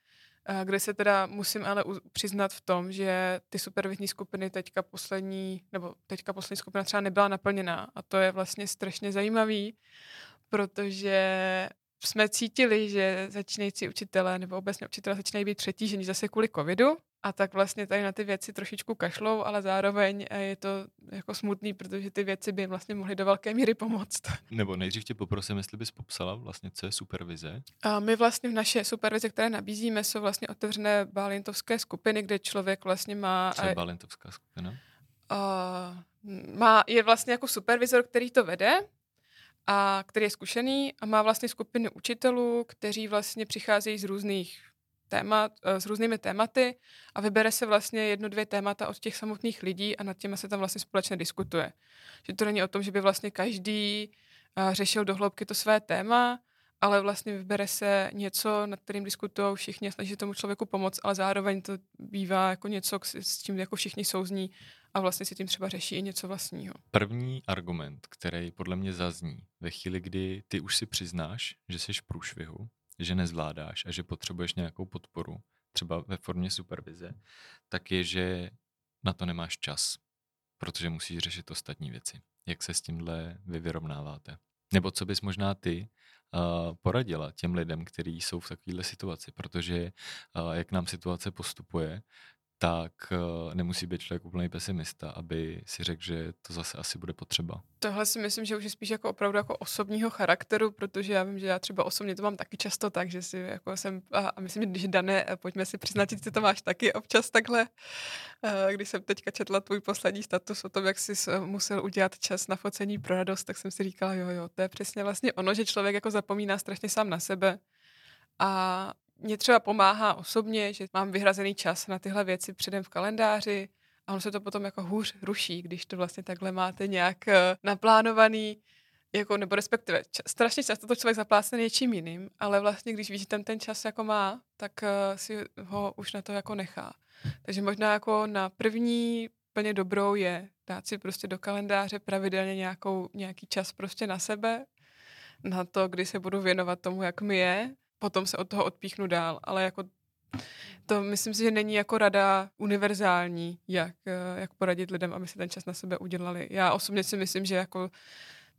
kde se teda musím ale přiznat v tom, že ty supervizní skupiny teďka poslední, nebo teďka poslední skupina třeba nebyla naplněná. A to je vlastně strašně zajímavý, protože jsme cítili, že začínající učitelé nebo obecně učitelé začínají být přetížení zase kvůli covidu a tak vlastně tady na ty věci trošičku kašlou, ale zároveň eh, je to jako smutný, protože ty věci by vlastně mohly do velké míry pomoct. *laughs* Nebo nejdřív tě poprosím, jestli bys popsala vlastně, co je supervize. A my vlastně v naše supervize, které nabízíme, jsou vlastně otevřené balintovské skupiny, kde člověk vlastně má... Co je balintovská skupina? Uh, má, je vlastně jako supervizor, který to vede, a který je zkušený a má vlastně skupiny učitelů, kteří vlastně přicházejí z různých témat, eh, s různými tématy a vybere se vlastně jedno, dvě témata od těch samotných lidí a nad těma se tam vlastně společně diskutuje. Že to není o tom, že by vlastně každý eh, řešil dohloubky to své téma, ale vlastně vybere se něco, nad kterým diskutují všichni a snaží tomu člověku pomoct, ale zároveň to bývá jako něco, s tím jako všichni souzní a vlastně si tím třeba řeší i něco vlastního. První argument, který podle mě zazní ve chvíli, kdy ty už si přiznáš, že jsi v průšvihu, že nezvládáš a že potřebuješ nějakou podporu, třeba ve formě supervize, tak je, že na to nemáš čas, protože musíš řešit ostatní věci. Jak se s tímhle vy vyrovnáváte? Nebo co bys možná ty uh, poradila těm lidem, kteří jsou v takovéhle situaci, protože uh, jak nám situace postupuje, tak uh, nemusí být člověk úplný pesimista, aby si řekl, že to zase asi bude potřeba. Tohle si myslím, že už je spíš jako opravdu jako osobního charakteru, protože já vím, že já třeba osobně to mám taky často tak, že si jako jsem, a, myslím, že Dané, eh, pojďme si přiznat, že to máš taky občas takhle, uh, když jsem teďka četla tvůj poslední status o tom, jak jsi musel udělat čas na focení pro radost, tak jsem si říkala, jo, jo, to je přesně vlastně ono, že člověk jako zapomíná strašně sám na sebe a mě třeba pomáhá osobně, že mám vyhrazený čas na tyhle věci předem v kalendáři a ono se to potom jako hůř ruší, když to vlastně takhle máte nějak eh, naplánovaný, jako, nebo respektive čas, strašně často to člověk zaplácne něčím jiným, ale vlastně když víš, že ten ten čas jako má, tak uh, si ho už na to jako nechá. Takže možná jako na první plně dobrou je dát si prostě do kalendáře pravidelně nějakou, nějaký čas prostě na sebe, na to, kdy se budu věnovat tomu, jak mi je potom se od toho odpíchnu dál, ale jako to myslím si, že není jako rada univerzální, jak, eh, jak poradit lidem, aby si ten čas na sebe udělali. Já osobně si myslím, že jako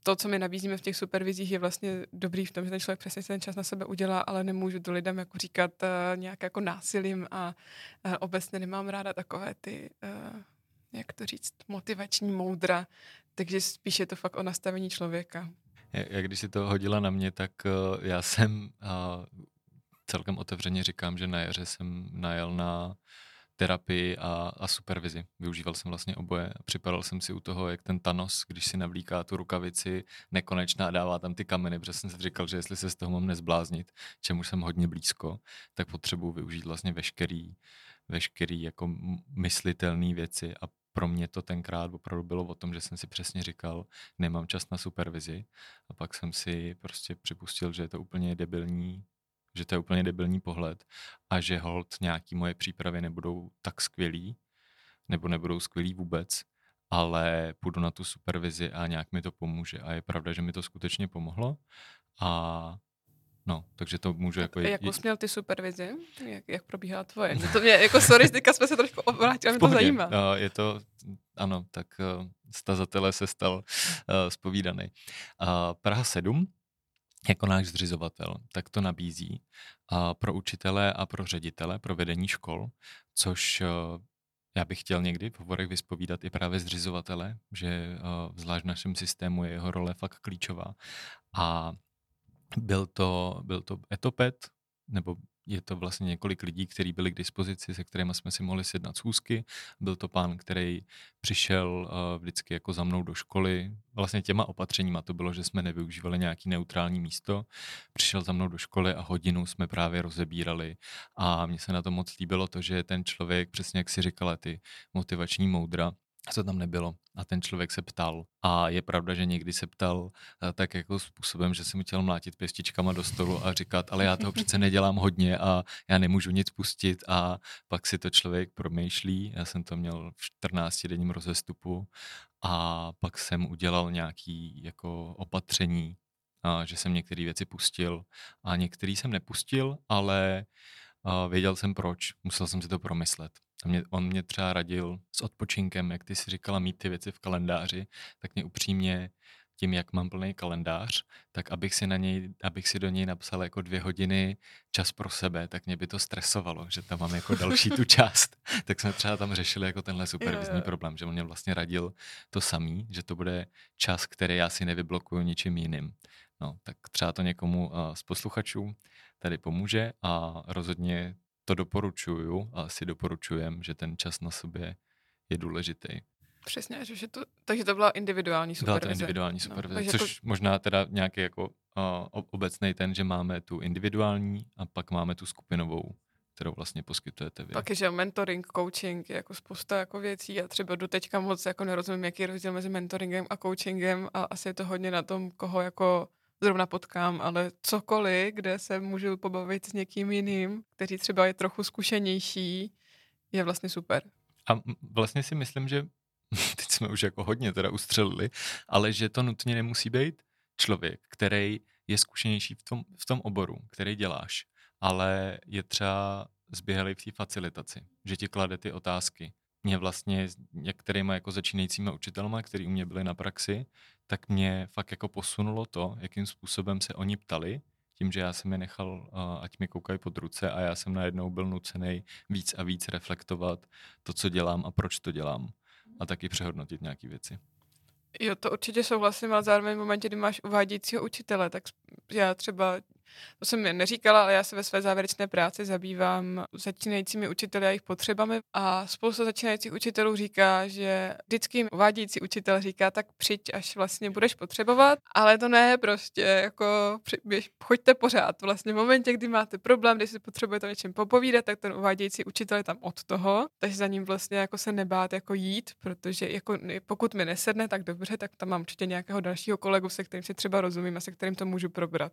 to, co my nabízíme v těch supervizích, je vlastně dobrý v tom, že ten člověk přesně ten čas na sebe udělá, ale nemůžu to lidem jako říkat uh, nějak jako násilím a uh, obecně nemám ráda takové ty, uh, jak to říct, motivační moudra, takže spíš je to fakt o nastavení člověka. Jak když si to hodila na mě, tak eh, já jsem celkem otevřeně říkám, že na jaře jsem najel na terapii a, a supervizi. Využíval jsem vlastně oboje připadal jsem si u toho, jak ten Thanos, když si navlíká tu rukavici nekonečná a dává tam ty kameny, protože jsem si říkal, že jestli se z toho mám nezbláznit, čemu jsem hodně blízko, tak potřebuji využít vlastně veškerý, veškerý jako myslitelné věci a pro mě to tenkrát opravdu bylo o tom, že jsem si přesně říkal, nemám čas na supervizi a pak jsem si prostě připustil, že je to úplně debilní že to je úplně debilní pohled a že hold nějaký moje přípravy nebudou tak skvělý, nebo nebudou skvělý vůbec, ale půjdu na tu supervizi a nějak mi to pomůže. A je pravda, že mi to skutečně pomohlo a No, takže to můžu jako... Jak jsi měl ty supervizi? Jak, jak probíhá tvoje? Mě *laughs* to mě, jako sorry, teďka jsme se trošku obrátili, mě to zajímá. No, je to, ano, tak uh, stazatele se stal uh, spovídaný. Uh, Praha 7 jako náš zřizovatel, tak to nabízí a pro učitele a pro ředitele, pro vedení škol, což eh, já bych chtěl někdy v hovorech vyspovídat i právě zřizovatele, že eh, zvlášť v našem systému je jeho role fakt klíčová. A byl to, byl to etopet, nebo je to vlastně několik lidí, kteří byli k dispozici, se kterými jsme si mohli sjednat schůzky. Byl to pán, který přišel uh, vždycky jako za mnou do školy. Vlastně těma opatřeníma to bylo, že jsme nevyužívali nějaký neutrální místo. Přišel za mnou do školy a hodinu jsme právě rozebírali. A mně se na to moc líbilo to, že ten člověk, přesně jak si říkala, ty motivační moudra, co tam nebylo. A ten člověk se ptal. A je pravda, že někdy se ptal eh, tak jako způsobem, že jsem chtěl mlátit pěstičkama do stolu a říkat, ale já toho přece nedělám hodně a já nemůžu nic pustit a pak si to člověk promýšlí. Já jsem to měl v 14 denním rozestupu a pak jsem udělal nějaký jako opatření, a že jsem některé věci pustil a některé jsem nepustil, ale a věděl jsem proč, musel jsem si to promyslet. A mě, on mě třeba radil s odpočinkem, jak ty si říkala, mít ty věci v kalendáři, tak mě upřímně tím, jak mám plný kalendář, tak abych si, na něj, abych si do něj napsal jako dvě hodiny čas pro sebe, tak mě by to stresovalo, že tam mám jako další tu *laughs* část. tak jsme třeba tam řešili jako tenhle supervizní problém, že on mě vlastně radil to samý, že to bude čas, který já si nevyblokuju ničím jiným. No, tak třeba to někomu uh, z posluchačů tady pomůže a rozhodně to doporučuju a asi doporučujem, že ten čas na sobě je důležitý. Přesně, že to, takže to byla individuální supervize. Byla to individuální no, supervize, no, což jako... možná teda nějaký jako uh, obecný ten, že máme tu individuální a pak máme tu skupinovou, kterou vlastně poskytujete vy. Pak je, že mentoring, coaching, je jako spousta jako věcí a třeba do teďka moc jako nerozumím, jaký je rozdíl mezi mentoringem a coachingem a asi je to hodně na tom, koho jako zrovna potkám, ale cokoliv, kde se můžu pobavit s někým jiným, který třeba je trochu zkušenější, je vlastně super. A vlastně si myslím, že *laughs* teď jsme už jako hodně teda ustřelili, ale že to nutně nemusí být člověk, který je zkušenější v tom, v tom oboru, který děláš, ale je třeba zběhlý v té facilitaci, že ti klade ty otázky. Mě vlastně některýma jako začínajícíma učitelma, který u mě byli na praxi, tak mě fakt jako posunulo to, jakým způsobem se oni ptali, tím, že já jsem je nechal, ať mi koukají pod ruce a já jsem najednou byl nucený víc a víc reflektovat to, co dělám a proč to dělám a taky přehodnotit nějaké věci. Jo, to určitě souhlasím, ale zároveň v momentě, kdy máš uvádějícího učitele, tak já třeba to jsem neříkala, ale já se ve své závěrečné práci zabývám začínajícími učiteli a jejich potřebami a spousta začínajících učitelů říká, že vždycky uvádějící učitel říká, tak přijď, až vlastně budeš potřebovat, ale to ne prostě, jako běž, choďte pořád. Vlastně v momentě, kdy máte problém, když si potřebujete o něčem popovídat, tak ten uvádějící učitel je tam od toho, takže za ním vlastně jako se nebát jako jít, protože jako pokud mi nesedne, tak dobře, tak tam mám určitě nějakého dalšího kolegu, se kterým si třeba rozumím a se kterým to můžu probrat.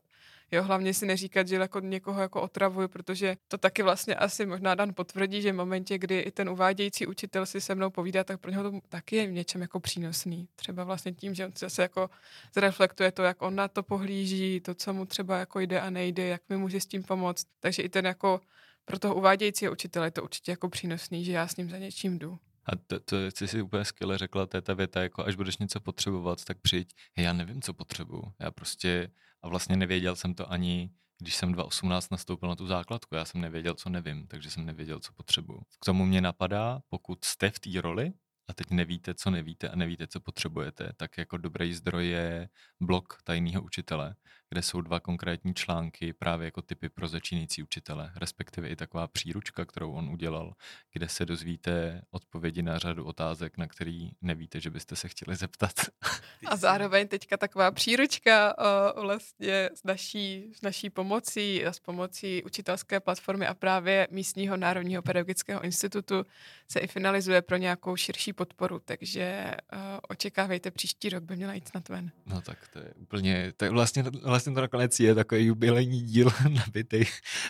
Jo, hlavně si neříkat, že jako někoho jako otravuju, protože to taky vlastně asi možná Dan potvrdí, že v momentě, kdy i ten uvádějící učitel si se mnou povídá, tak pro něho to taky je v něčem jako přínosný. Třeba vlastně tím, že on zase jako zreflektuje to, jak on na to pohlíží, to, co mu třeba jako jde a nejde, jak mi může s tím pomoct. Takže i ten jako pro toho uvádějícího učitele je to určitě jako přínosný, že já s ním za něčím jdu. A to, to jsi si úplně skvěle řekla, to je ta věta, jako až budeš něco potřebovat, tak přijď. Já nevím, co potřebuju. Já prostě, a vlastně nevěděl jsem to ani, když jsem 2018 nastoupil na tu základku. Já jsem nevěděl, co nevím, takže jsem nevěděl, co potřebuju. K tomu mě napadá, pokud jste v té roli, a teď nevíte, co nevíte a nevíte, co potřebujete, tak jako dobrý zdroj je blog tajného učitele, kde jsou dva konkrétní články právě jako typy pro začínající učitele, respektive i taková příručka, kterou on udělal, kde se dozvíte odpovědi na řadu otázek, na který nevíte, že byste se chtěli zeptat. *laughs* A zároveň teďka taková příručka o, vlastně s naší, s naší pomocí a s pomocí učitelské platformy a právě místního Národního pedagogického institutu se i finalizuje pro nějakou širší podporu, takže uh, očekávejte, příští rok by měla jít snad ven. No tak to je úplně, to je vlastně, vlastně to nakonec je takový jubilejní díl *laughs* nabitý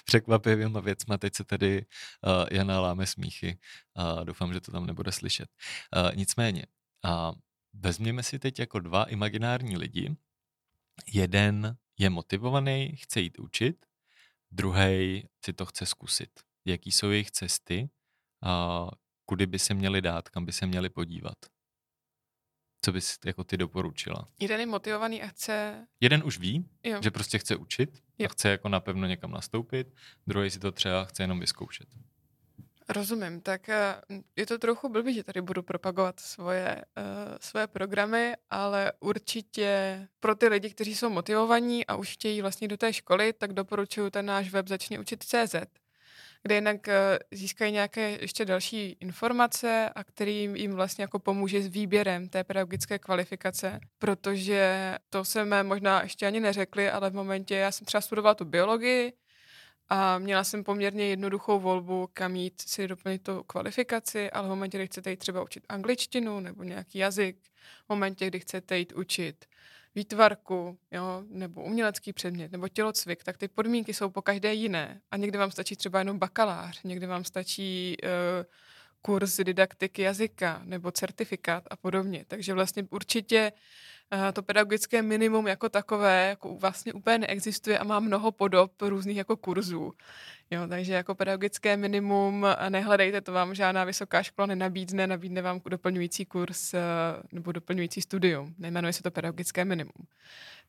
překvapivýma věcma. Teď se tady uh, Jana láme smíchy a uh, doufám, že to tam nebude slyšet. Uh, nicméně, uh, vezměme si teď jako dva imaginární lidi. Jeden je motivovaný, chce jít učit, druhý si to chce zkusit. Jaký jsou jejich cesty, uh, kudy by se měli dát, kam by se měli podívat. Co bys jako ty doporučila? Jeden je motivovaný a chce... Jeden už ví, Jo. že prostě chce učit Jo. a chce jako napevno někam nastoupit, druhý si to třeba chce jenom vyzkoušet. Rozumím, tak eh, je to trochu blbý, že tady budu propagovat svoje, uh, svoje programy, ale určitě pro ty lidi, kteří jsou motivovaní a už chtějí vlastně do té školy, tak doporučuji ten náš web Začni učit CZ, kde jinak eh, získají nějaké ještě další informace a který jim vlastně jako pomůže s výběrem té pedagogické kvalifikace, protože to jsme možná ještě ani neřekli, ale v momentě, já jsem třeba studovala tu biologii, a měla jsem poměrně jednoduchou volbu, kam jít si doplnit tu kvalifikaci, ale v momentě, kdy chcete jít třeba učit angličtinu nebo nějaký jazyk, v momentě, kdy chcete jít učit výtvarku, jo, nebo umělecký předmět, nebo tělocvik, tak ty podmínky jsou po každé jiné. A někdy vám stačí třeba jenom bakalář, někdy vám stačí uh, kurz didaktiky jazyka nebo certifikát a podobně. Takže vlastně určitě uh, to pedagogické minimum jako takové jako vlastně úplně neexistuje a má mnoho podob různých jako kurzů. Jo, takže jako pedagogické minimum nehledejte, to vám žádná vysoká škola nenabídne, nabídne vám doplňující kurz uh, nebo doplňující studium. Nejmenuje se to pedagogické minimum.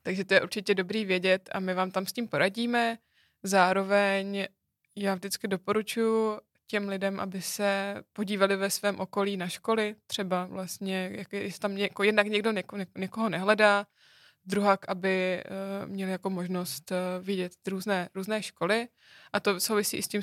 Takže to je určitě dobrý vědět a my vám tam s tím poradíme. Zároveň já vždycky doporučuji těm lidem, aby se podívali ve svém okolí na školy, třeba vlastně, jak je, jestli tam něko, jednak někdo něko, někoho nehledá, druhak, aby uh, měli jako možnost uh, vidět různé, různé školy a to souvisí i s tím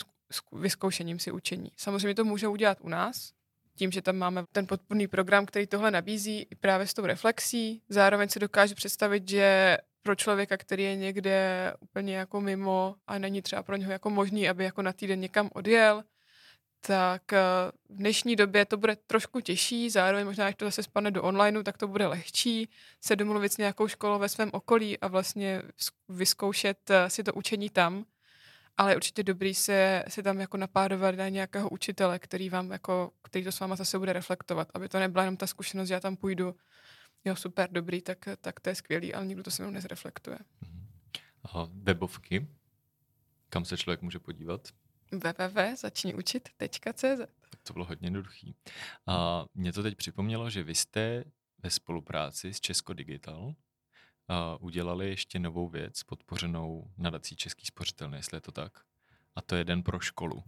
vyzkoušením si učení. Samozřejmě to můžou udělat u nás, tím, že tam máme ten podpůrný program, který tohle nabízí i právě s tou reflexí. Zároveň si dokážu představit, že pro člověka, který je někde úplně jako mimo a není třeba pro něho jako možný, aby jako na týden někam odjel, tak eh, v dnešní době to bude trošku těžší, zároveň možná, když to zase spadne do onlineu, tak to bude lehčí se domluvit s nějakou školou ve svém okolí a vlastně vyzkoušet eh, si to učení tam. Ale je určitě dobrý se, si tam jako napádovat na nějakého učitele, který vám jako, který to s váma zase bude reflektovat, aby to nebyla jenom ta zkušenost, že já tam půjdu, jo super, dobrý, tak, tak to je skvělý, ale nikdo to se mnou nezreflektuje. Aha, webovky, kam se člověk může podívat? www.začniučit.cz to bylo hodně jednoduchý. A mě to teď připomnělo, že vy jste ve spolupráci s Česko Digital uh, udělali ještě novou věc, podpořenou nadací Český spořitelný, jestli je to tak. A to je den pro školu.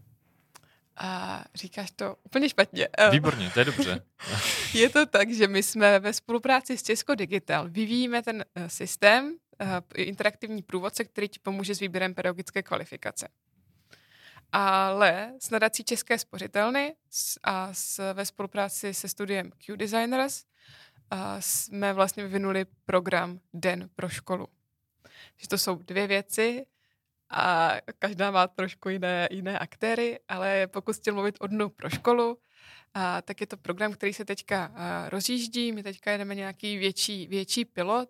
A říkáš to úplně špatně. Výborně, to je dobře. *laughs* je to tak, že my jsme ve spolupráci s Česko Digital vyvíjíme ten uh, systém, uh, interaktivní průvodce, který ti pomůže s výběrem pedagogické kvalifikace. Ale s nadací České spořitelny a s, ve spolupráci se studiem Q Designers a jsme vlastně vyvinuli program Den pro školu. Že to jsou dvě věci a každá má trošku jiné, jiné aktéry, ale pokud chtěl mluvit o dnu pro školu, a, tak je to program, který se teďka a, rozjíždí. My teďka jedeme nějaký větší, větší pilot,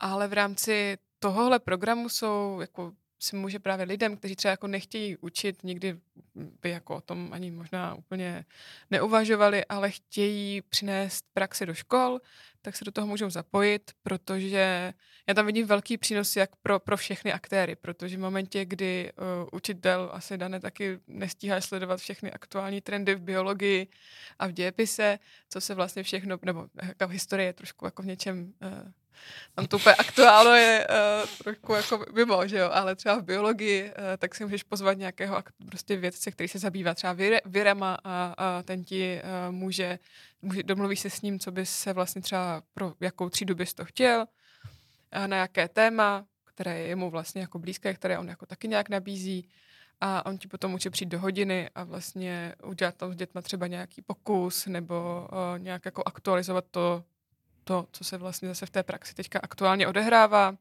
ale v rámci tohohle programu jsou jako si může právě lidem, kteří třeba jako nechtějí učit, nikdy by jako o tom ani možná úplně neuvažovali, ale chtějí přinést praxi do škol, tak se do toho můžou zapojit, protože já tam vidím velký přínos jak pro, pro všechny aktéry, protože v momentě, kdy uh, učitel asi dané taky nestíhá sledovat všechny aktuální trendy v biologii a v dějepise, co se vlastně všechno, nebo jako historie je trošku jako v něčem uh, tam to úplně aktuálno je uh, trošku jako mimo, že jo, ale třeba v biologii, uh, tak si můžeš pozvat nějakého prostě vědce, který se zabývá třeba virama a, a ten ti uh, může, může, domluvíš se s ním, co bys se vlastně třeba pro jakou třídu bys to chtěl, a na jaké téma, které je jemu vlastně jako blízké, které on jako taky nějak nabízí a on ti potom může přijít do hodiny a vlastně udělat tam s dětma třeba nějaký pokus nebo uh, nějak jako aktualizovat to, to, co se vlastně zase v té praxi teďka aktuálně odehrává.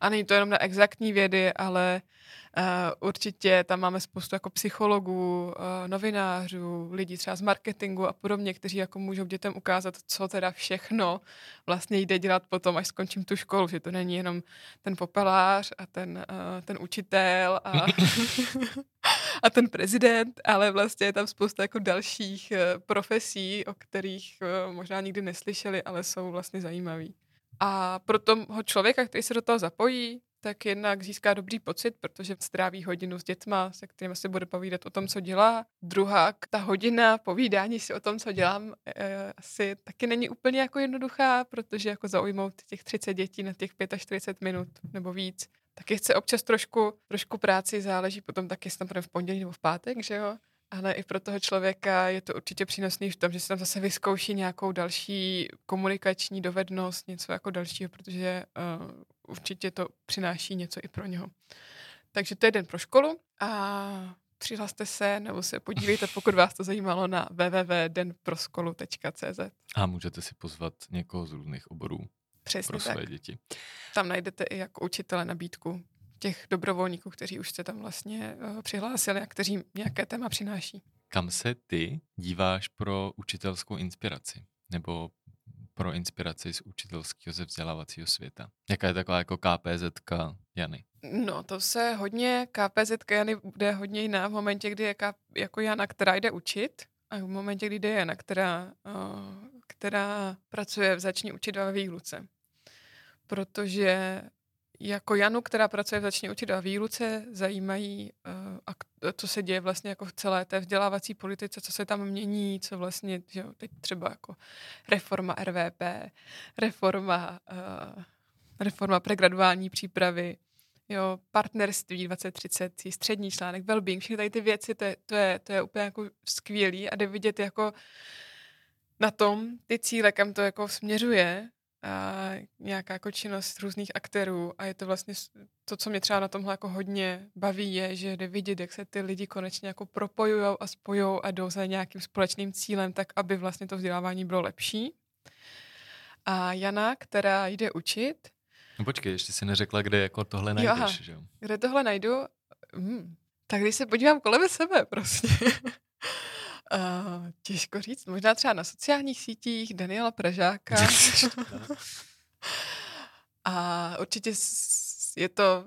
A není to jenom na exaktní vědy, ale uh, určitě tam máme spoustu jako psychologů, uh, novinářů, lidí třeba z marketingu a podobně, kteří jako můžou dětem ukázat, co teda všechno vlastně jde dělat potom, až skončím tu školu, že to není jenom ten popelář a ten, uh, ten učitel a, *laughs* a ten prezident, ale vlastně je tam spousta jako dalších uh, profesí, o kterých uh, možná nikdy neslyšeli, ale jsou vlastně zajímaví. A pro toho člověka, který se do toho zapojí, tak jednak získá dobrý pocit, protože stráví hodinu s dětma, se kterými se bude povídat o tom, co dělá. Druhá, ta hodina povídání si o tom, co dělám, e, asi taky není úplně jako jednoduchá, protože jako zaujmout těch 30 dětí na těch 45 minut nebo víc. Taky chce občas trošku, trošku práci, záleží potom taky, jestli tam v pondělí nebo v pátek, že jo. Ale i pro toho člověka je to určitě přínosný v tom, že se tam zase vyzkouší nějakou další komunikační dovednost, něco jako dalšího, protože uh, určitě to přináší něco i pro něho. Takže to je den pro školu a přihlaste se nebo se podívejte, pokud vás to zajímalo, na www.denproskolu.cz. A můžete si pozvat někoho z různých oborů Přesně pro své tak. děti. Tam najdete i jako učitele nabídku těch dobrovolníků, kteří už se tam vlastně uh, přihlásili a kteří nějaké téma přináší. Kam se ty díváš pro učitelskou inspiraci? Nebo pro inspiraci z učitelského ze vzdělávacího světa? Jaká je taková jako KPZ Jany? No, to se hodně, KPZ Jany bude hodně jiná v momentě, kdy je K, jako Jana, která jde učit a v momentě, kdy jde Jana, která, uh, která pracuje v zační učit ve výluce. Protože jako Janu, která pracuje v začně učit a výluce, zajímají, uh, co se děje vlastně jako v celé té vzdělávací politice, co se tam mění, co vlastně, že jo, teď třeba jako reforma RVP, reforma, uh, reforma pregraduální přípravy, jo, partnerství 2030, střední článek, well-being, všechny tady ty věci, to je, to je, to je úplně jako skvělý a jde vidět jako na tom ty cíle, kam to jako směřuje a nějaká jako činnost různých aktérů a je to vlastně to, co mě třeba na tomhle jako hodně baví, je, že jde vidět, jak se ty lidi konečně jako propojují a spojují a jdou za nějakým společným cílem, tak aby vlastně to vzdělávání bylo lepší. A Jana, která jde učit. No počkej, ještě si neřekla, kde jako tohle najdeš, jo, že jo? Kde tohle najdu? Hmm. Tak když se podívám kolem sebe prostě. *laughs* Uh, těžko říct, možná třeba na sociálních sítích Daniela Pražáka. *laughs* a určitě je to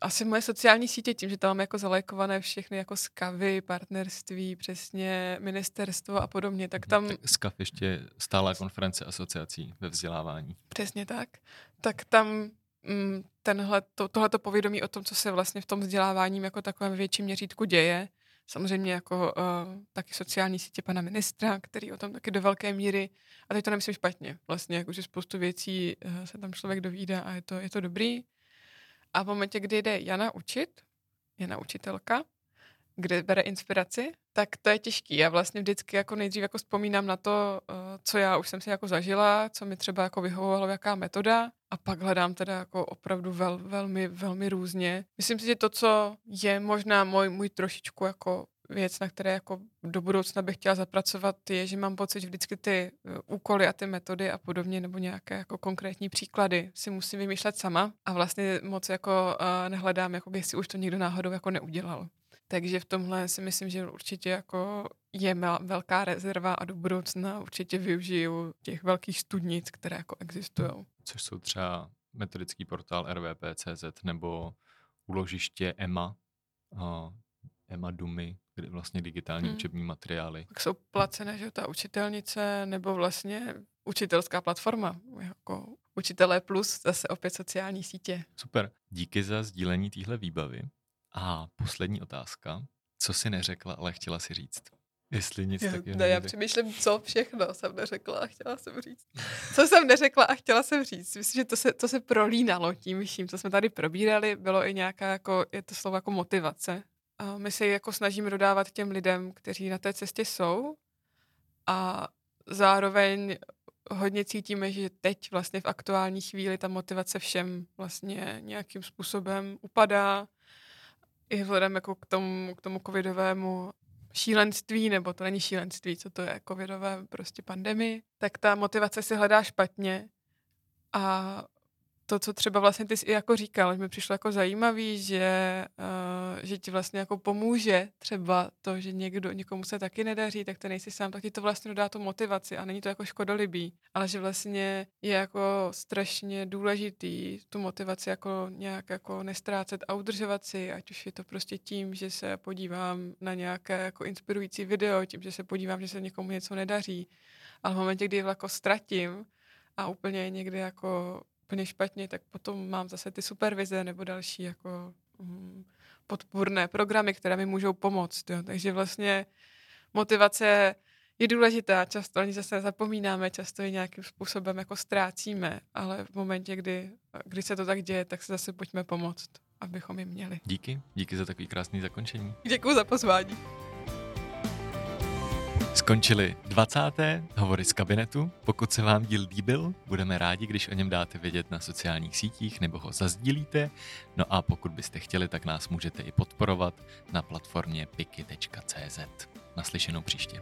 asi moje sociální sítě tím, že tam mám jako zalajkované všechny jako skavy, partnerství, přesně ministerstvo a podobně, tak tam... Tak skav ještě stála konference asociací ve vzdělávání. Přesně tak. Tak tam mm, tenhle, to, tohleto povědomí o tom, co se vlastně v tom vzdělávání jako takovém větším měřítku děje, samozřejmě jako uh, taky sociální sítě pana ministra, který o tom taky do velké míry, a teď to nemyslím špatně, vlastně jakože spoustu věcí uh, se tam člověk dovídá a je to, je to dobrý. A v momentě, kdy jde Jana učit, Jana učitelka, kde bere inspiraci, tak to je těžký. Já vlastně vždycky jako nejdřív jako vzpomínám na to, uh, co já už jsem si jako zažila, co mi třeba jako vyhovovalo, jaká metoda a pak hledám teda jako opravdu vel, velmi, velmi různě. Myslím si, že to, co je možná můj, můj trošičku jako věc, na které jako do budoucna bych chtěla zapracovat, je, že mám pocit, že vždycky ty uh, úkoly a ty metody a podobně, nebo nějaké jako konkrétní příklady si musím vymýšlet sama a vlastně moc jako uh, nehledám, jako jestli už to někdo náhodou jako neudělal. Takže v tomhle si myslím, že určitě jako je velká rezerva a do budoucna určitě využiju těch velkých studnic, které jako existují. Což jsou třeba metodický portál RVP.cz nebo úložiště EMA, uh, EMA Dumy, kde vlastně digitální hmm. učební materiály. Tak jsou placené, že ta učitelnice nebo vlastně učitelská platforma, jako Učitelé plus, zase opět sociální sítě. Super. Díky za sdílení téhle výbavy. A poslední otázka. Co si neřekla, ale chtěla si říct? Jestli nic já, taky ne, já přemýšlím, co všechno jsem neřekla a chtěla jsem říct. Co jsem neřekla a chtěla jsem říct. Myslím, že to se, to se prolínalo tím vším, co jsme tady probírali. Bylo i nějaká, jako, je to slovo jako motivace. A my se jako snažíme dodávat těm lidem, kteří na té cestě jsou a zároveň hodně cítíme, že teď vlastně v aktuální chvíli ta motivace všem vlastně nějakým způsobem upadá. I vzhledem jako k tomu, k tomu covidovému šílenství, nebo to není šílenství, co to je, covidové prostě pandemii, tak ta motivace si hledá špatně a to, co třeba vlastně ty jsi jako říkal, mi přišlo jako zajímavý, že, uh, že ti vlastně jako pomůže třeba to, že někdo, někomu se taky nedaří, tak to nejsi sám, tak ti to vlastně dodá tu motivaci a není to jako škodolibý, ale že vlastně je jako strašně důležitý tu motivaci jako nějak jako nestrácet a udržovat si, ať už je to prostě tím, že se podívám na nějaké jako inspirující video, tím, že se podívám, že se někomu něco nedaří, ale v momentě, kdy jako ztratím a úplně někdy jako úplně špatně, tak potom mám zase ty supervize nebo další jako um, podpůrné programy, které mi můžou pomoct. Jo. Takže vlastně motivace je důležitá, často ani zase zapomínáme, často ji nějakým způsobem jako ztrácíme, ale v momentě, kdy, kdy se to tak děje, tak se zase pojďme pomoct, abychom ji měli. Díky, díky za takový krásný zakončení. Děkuji za pozvání. Skončili 20. hovory z kabinetu. Pokud se vám díl líbil, budeme rádi, když o něm dáte vědět na sociálních sítích nebo ho zazdílíte. No a pokud byste chtěli, tak nás můžete i podporovat na platformě piki.cz. Naslyšenou příště.